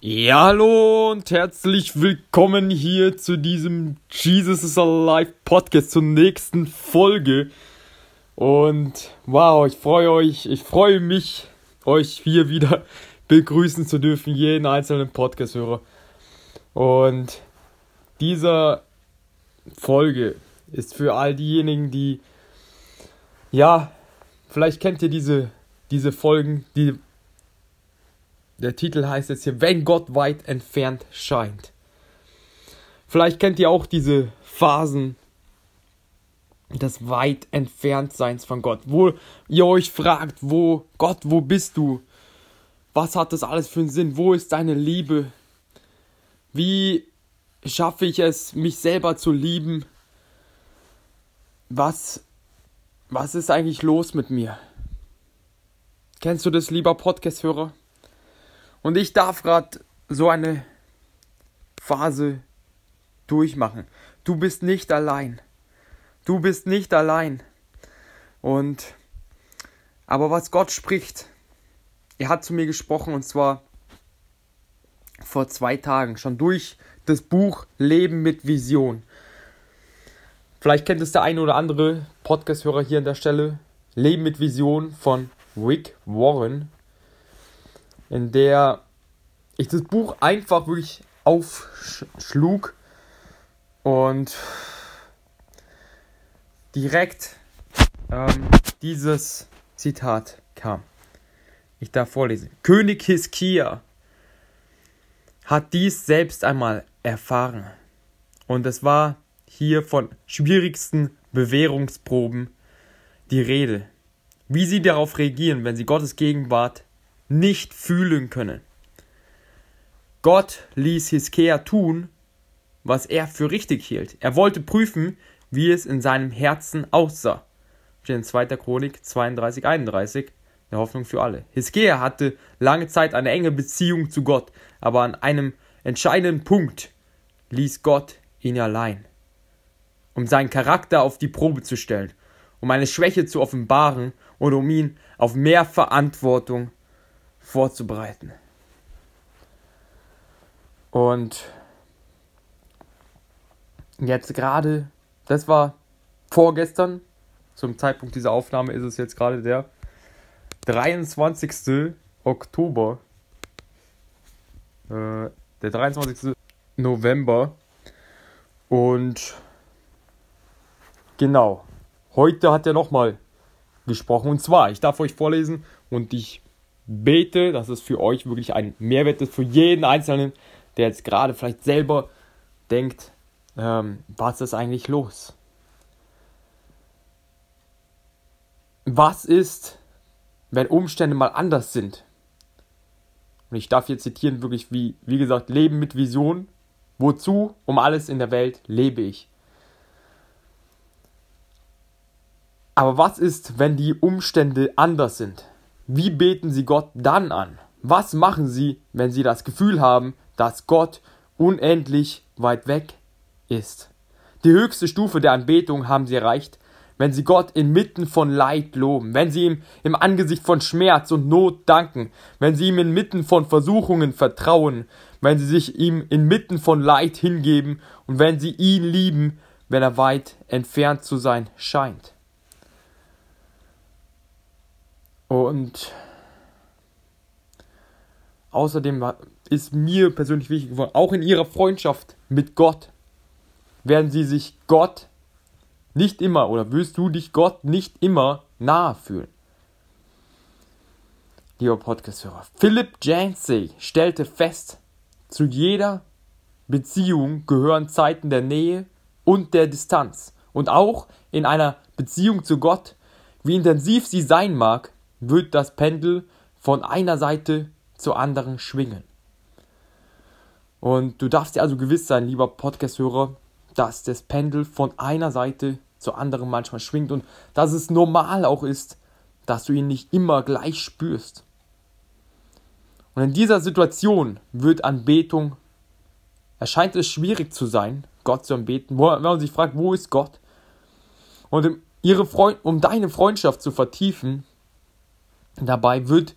Ja, hallo und herzlich willkommen hier zu diesem Jesus is Alive Podcast zur nächsten Folge. Und wow, ich freue euch, ich freue mich, euch hier wieder begrüßen zu dürfen, jeden einzelnen Podcast-Hörer. Und dieser Folge ist für all diejenigen, die, ja, vielleicht kennt ihr diese, diese Folgen, die der Titel heißt jetzt hier, wenn Gott weit entfernt scheint. Vielleicht kennt ihr auch diese Phasen des weit entfernt Seins von Gott, wo ihr euch fragt, wo Gott, wo bist du? Was hat das alles für einen Sinn? Wo ist deine Liebe? Wie schaffe ich es, mich selber zu lieben? Was was ist eigentlich los mit mir? Kennst du das, lieber Podcast-Hörer? Und ich darf gerade so eine Phase durchmachen. Du bist nicht allein. Du bist nicht allein. Und aber was Gott spricht, er hat zu mir gesprochen und zwar vor zwei Tagen schon durch das Buch Leben mit Vision. Vielleicht kennt es der eine oder andere Podcast-Hörer hier an der Stelle. Leben mit Vision von Rick Warren in der ich das Buch einfach wirklich aufschlug und direkt ähm, dieses Zitat kam. Ich darf vorlesen. König Hiskia hat dies selbst einmal erfahren. Und es war hier von schwierigsten Bewährungsproben die Rede. Wie sie darauf reagieren, wenn sie Gottes Gegenwart nicht fühlen können. Gott ließ Hiskea tun, was er für richtig hielt. Er wollte prüfen, wie es in seinem Herzen aussah. Steht in 2. Chronik 32, 31, der Hoffnung für alle. Hiskea hatte lange Zeit eine enge Beziehung zu Gott, aber an einem entscheidenden Punkt ließ Gott ihn allein, um seinen Charakter auf die Probe zu stellen, um eine Schwäche zu offenbaren und um ihn auf mehr Verantwortung vorzubereiten. Und jetzt gerade, das war vorgestern, zum Zeitpunkt dieser Aufnahme ist es jetzt gerade der 23. Oktober, äh, der 23. November. Und genau, heute hat er nochmal gesprochen. Und zwar, ich darf euch vorlesen und ich bete, dass es für euch wirklich ein Mehrwert ist, für jeden Einzelnen, der jetzt gerade vielleicht selber denkt, ähm, was ist eigentlich los? Was ist, wenn Umstände mal anders sind? Und ich darf hier zitieren, wirklich wie, wie gesagt, Leben mit Vision. Wozu, um alles in der Welt, lebe ich? Aber was ist, wenn die Umstände anders sind? Wie beten Sie Gott dann an? Was machen Sie, wenn Sie das Gefühl haben, dass Gott unendlich weit weg ist? Die höchste Stufe der Anbetung haben Sie erreicht, wenn Sie Gott inmitten von Leid loben, wenn Sie ihm im Angesicht von Schmerz und Not danken, wenn Sie ihm inmitten von Versuchungen vertrauen, wenn Sie sich ihm inmitten von Leid hingeben und wenn Sie ihn lieben, wenn er weit entfernt zu sein scheint. Und außerdem ist mir persönlich wichtig geworden, auch in ihrer Freundschaft mit Gott werden sie sich Gott nicht immer oder wirst du dich Gott nicht immer nahe fühlen. Lieber Podcast-Hörer, Philip Yancey stellte fest, zu jeder Beziehung gehören Zeiten der Nähe und der Distanz. Und auch in einer Beziehung zu Gott, wie intensiv sie sein mag, wird das Pendel von einer Seite zur anderen schwingen. Und du darfst dir also gewiss sein, lieber Podcast-Hörer, dass das Pendel von einer Seite zur anderen manchmal schwingt und dass es normal auch ist, dass du ihn nicht immer gleich spürst. Und in dieser Situation wird Anbetung, erscheint es schwierig zu sein, Gott zu anbeten, wenn man sich fragt, wo ist Gott? Und um, ihre Freund, um deine Freundschaft zu vertiefen, Dabei wird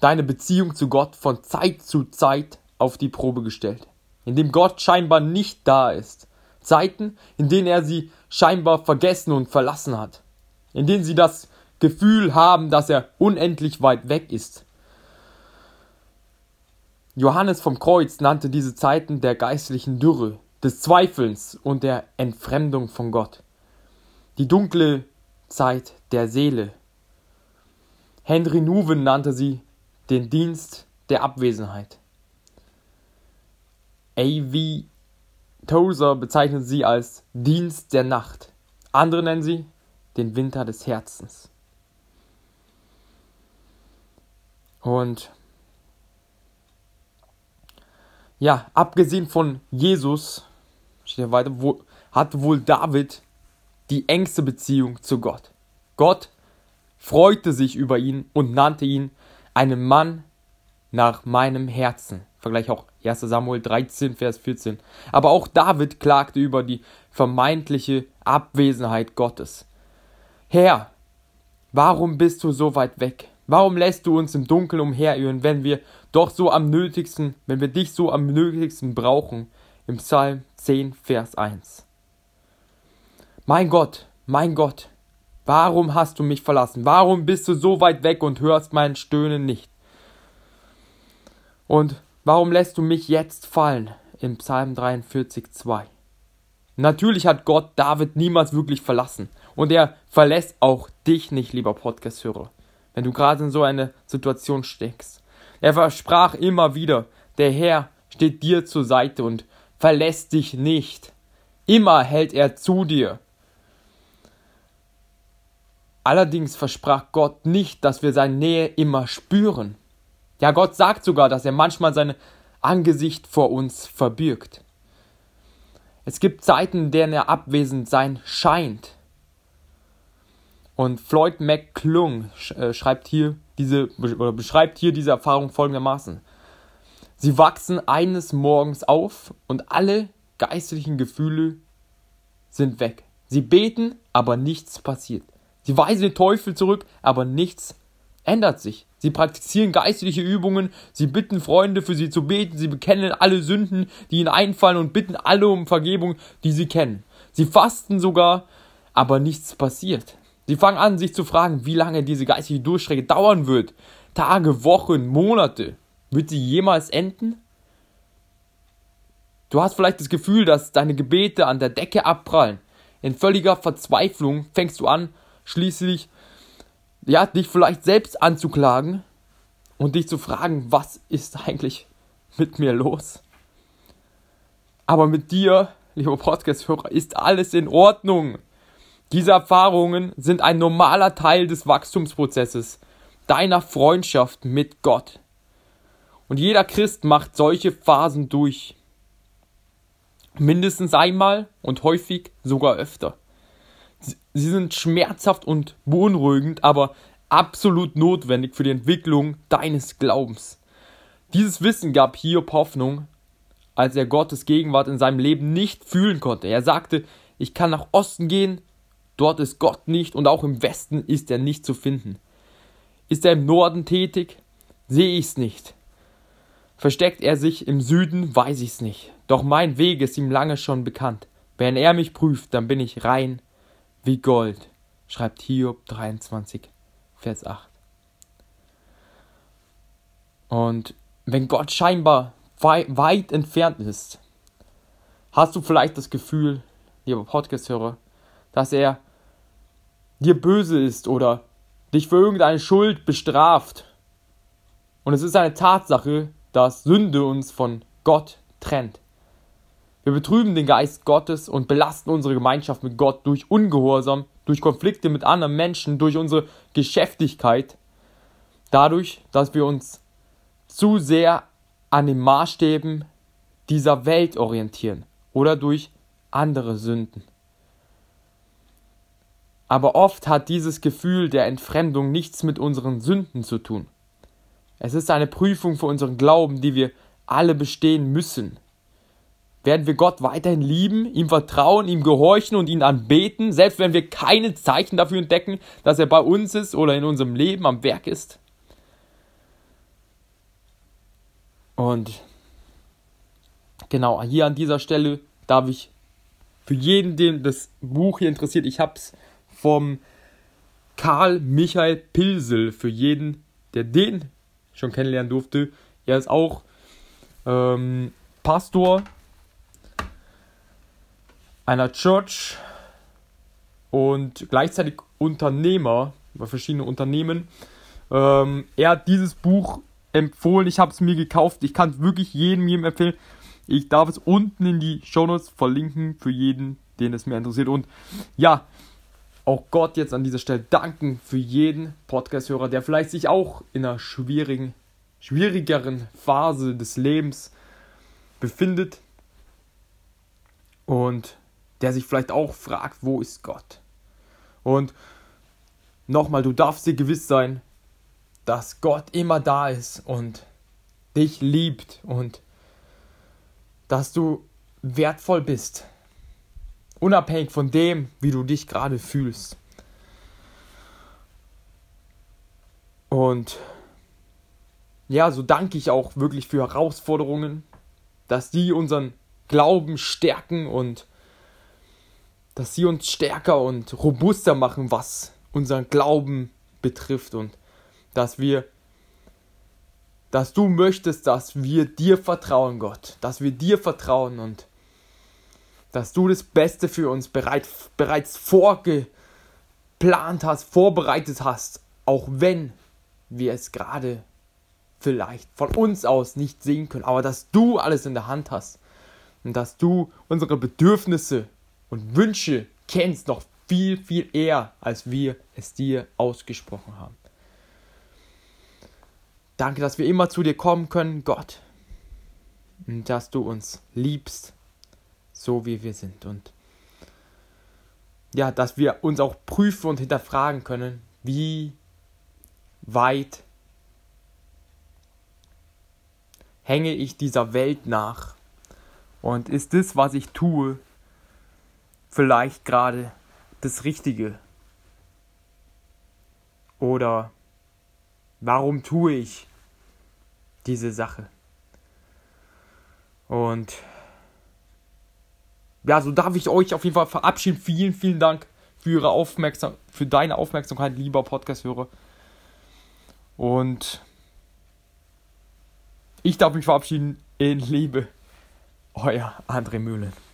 deine Beziehung zu Gott von Zeit zu Zeit auf die Probe gestellt, in dem Gott scheinbar nicht da ist. Zeiten, in denen er sie scheinbar vergessen und verlassen hat, in denen sie das Gefühl haben, dass er unendlich weit weg ist. Johannes vom Kreuz nannte diese Zeiten der geistlichen Dürre, des Zweifelns und der Entfremdung von Gott. Die dunkle Zeit der Seele. Henry Nuven nannte sie den Dienst der Abwesenheit. A.V. Tozer bezeichnet sie als Dienst der Nacht. Andere nennen sie den Winter des Herzens. Und ja, abgesehen von Jesus, steht weiter, wo, hat wohl David die engste Beziehung zu Gott. Gott freute sich über ihn und nannte ihn einen Mann nach meinem Herzen. Vergleich auch 1 Samuel 13, Vers 14. Aber auch David klagte über die vermeintliche Abwesenheit Gottes. Herr, warum bist du so weit weg? Warum lässt du uns im Dunkeln umherirren, wenn wir doch so am nötigsten, wenn wir dich so am nötigsten brauchen? Im Psalm 10, Vers 1. Mein Gott, mein Gott, warum hast du mich verlassen? Warum bist du so weit weg und hörst mein Stöhnen nicht? Und warum lässt du mich jetzt fallen? Im Psalm 43, 2. Natürlich hat Gott David niemals wirklich verlassen. Und er verlässt auch dich nicht, lieber Podcast-Hörer wenn du gerade in so eine Situation steckst. Er versprach immer wieder, der Herr steht dir zur Seite und verlässt dich nicht. Immer hält er zu dir. Allerdings versprach Gott nicht, dass wir seine Nähe immer spüren. Ja, Gott sagt sogar, dass er manchmal sein Angesicht vor uns verbirgt. Es gibt Zeiten, in denen er abwesend sein scheint. Und Floyd McClung äh, schreibt hier diese, beschreibt hier diese Erfahrung folgendermaßen. Sie wachsen eines Morgens auf und alle geistlichen Gefühle sind weg. Sie beten, aber nichts passiert. Sie weisen den Teufel zurück, aber nichts ändert sich. Sie praktizieren geistliche Übungen, sie bitten Freunde für sie zu beten, sie bekennen alle Sünden, die ihnen einfallen und bitten alle um Vergebung, die sie kennen. Sie fasten sogar, aber nichts passiert. Sie fangen an, sich zu fragen, wie lange diese geistige Durchstrecke dauern wird. Tage, Wochen, Monate. Wird sie jemals enden? Du hast vielleicht das Gefühl, dass deine Gebete an der Decke abprallen. In völliger Verzweiflung fängst du an, schließlich, ja, dich vielleicht selbst anzuklagen und dich zu fragen, was ist eigentlich mit mir los? Aber mit dir, lieber Podcast-Hörer, ist alles in Ordnung. Diese Erfahrungen sind ein normaler Teil des Wachstumsprozesses, deiner Freundschaft mit Gott. Und jeder Christ macht solche Phasen durch. Mindestens einmal und häufig sogar öfter. Sie sind schmerzhaft und beunruhigend, aber absolut notwendig für die Entwicklung deines Glaubens. Dieses Wissen gab Hiob Hoffnung, als er Gottes Gegenwart in seinem Leben nicht fühlen konnte. Er sagte, ich kann nach Osten gehen, Dort ist Gott nicht und auch im Westen ist er nicht zu finden. Ist er im Norden tätig? Sehe ich's nicht. Versteckt er sich im Süden? Weiß ich's nicht. Doch mein Weg ist ihm lange schon bekannt. Wenn er mich prüft, dann bin ich rein wie Gold, schreibt Hiob 23, Vers 8. Und wenn Gott scheinbar weit entfernt ist, hast du vielleicht das Gefühl, lieber Podcast-Hörer, dass er dir böse ist oder dich für irgendeine Schuld bestraft. Und es ist eine Tatsache, dass Sünde uns von Gott trennt. Wir betrüben den Geist Gottes und belasten unsere Gemeinschaft mit Gott durch Ungehorsam, durch Konflikte mit anderen Menschen, durch unsere Geschäftigkeit, dadurch, dass wir uns zu sehr an den Maßstäben dieser Welt orientieren oder durch andere Sünden. Aber oft hat dieses Gefühl der Entfremdung nichts mit unseren Sünden zu tun. Es ist eine Prüfung für unseren Glauben, die wir alle bestehen müssen. Werden wir Gott weiterhin lieben, ihm vertrauen, ihm gehorchen und ihn anbeten, selbst wenn wir keine Zeichen dafür entdecken, dass er bei uns ist oder in unserem Leben am Werk ist? Und genau, hier an dieser Stelle darf ich für jeden, den das Buch hier interessiert, ich habe es vom Karl Michael Pilsel, für jeden, der den schon kennenlernen durfte. Er ist auch ähm, Pastor einer Church und gleichzeitig Unternehmer bei verschiedenen Unternehmen. Ähm, er hat dieses Buch empfohlen, ich habe es mir gekauft, ich kann es wirklich jedem, jedem empfehlen. Ich darf es unten in die Shownotes verlinken für jeden, den es mir interessiert. Und ja, auch Gott jetzt an dieser Stelle danken für jeden Podcast-Hörer, der vielleicht sich auch in einer schwierigen, schwierigeren Phase des Lebens befindet und der sich vielleicht auch fragt, wo ist Gott? Und nochmal, du darfst dir gewiss sein, dass Gott immer da ist und dich liebt und dass du wertvoll bist. Unabhängig von dem, wie du dich gerade fühlst. Und ja, so danke ich auch wirklich für Herausforderungen, dass die unseren Glauben stärken und dass sie uns stärker und robuster machen, was unseren Glauben betrifft. Und dass wir dass du möchtest, dass wir dir vertrauen, Gott, dass wir dir vertrauen und dass du das Beste für uns bereit, bereits vorgeplant hast, vorbereitet hast, auch wenn wir es gerade vielleicht von uns aus nicht sehen können, aber dass du alles in der Hand hast und dass du unsere Bedürfnisse und Wünsche kennst noch viel, viel eher, als wir es dir ausgesprochen haben. Danke, dass wir immer zu dir kommen können, Gott. Und dass du uns liebst, so wie wir sind. Und ja, dass wir uns auch prüfen und hinterfragen können, wie weit hänge ich dieser Welt nach? Und ist das, was ich tue, vielleicht gerade das Richtige? Oder warum tue ich diese Sache? Und ja, so darf ich euch auf jeden Fall verabschieden. Vielen, vielen Dank für ihre Aufmerksam für deine Aufmerksamkeit, lieber Podcast-Hörer. Und ich darf mich verabschieden in Liebe. Euer André Mühlen.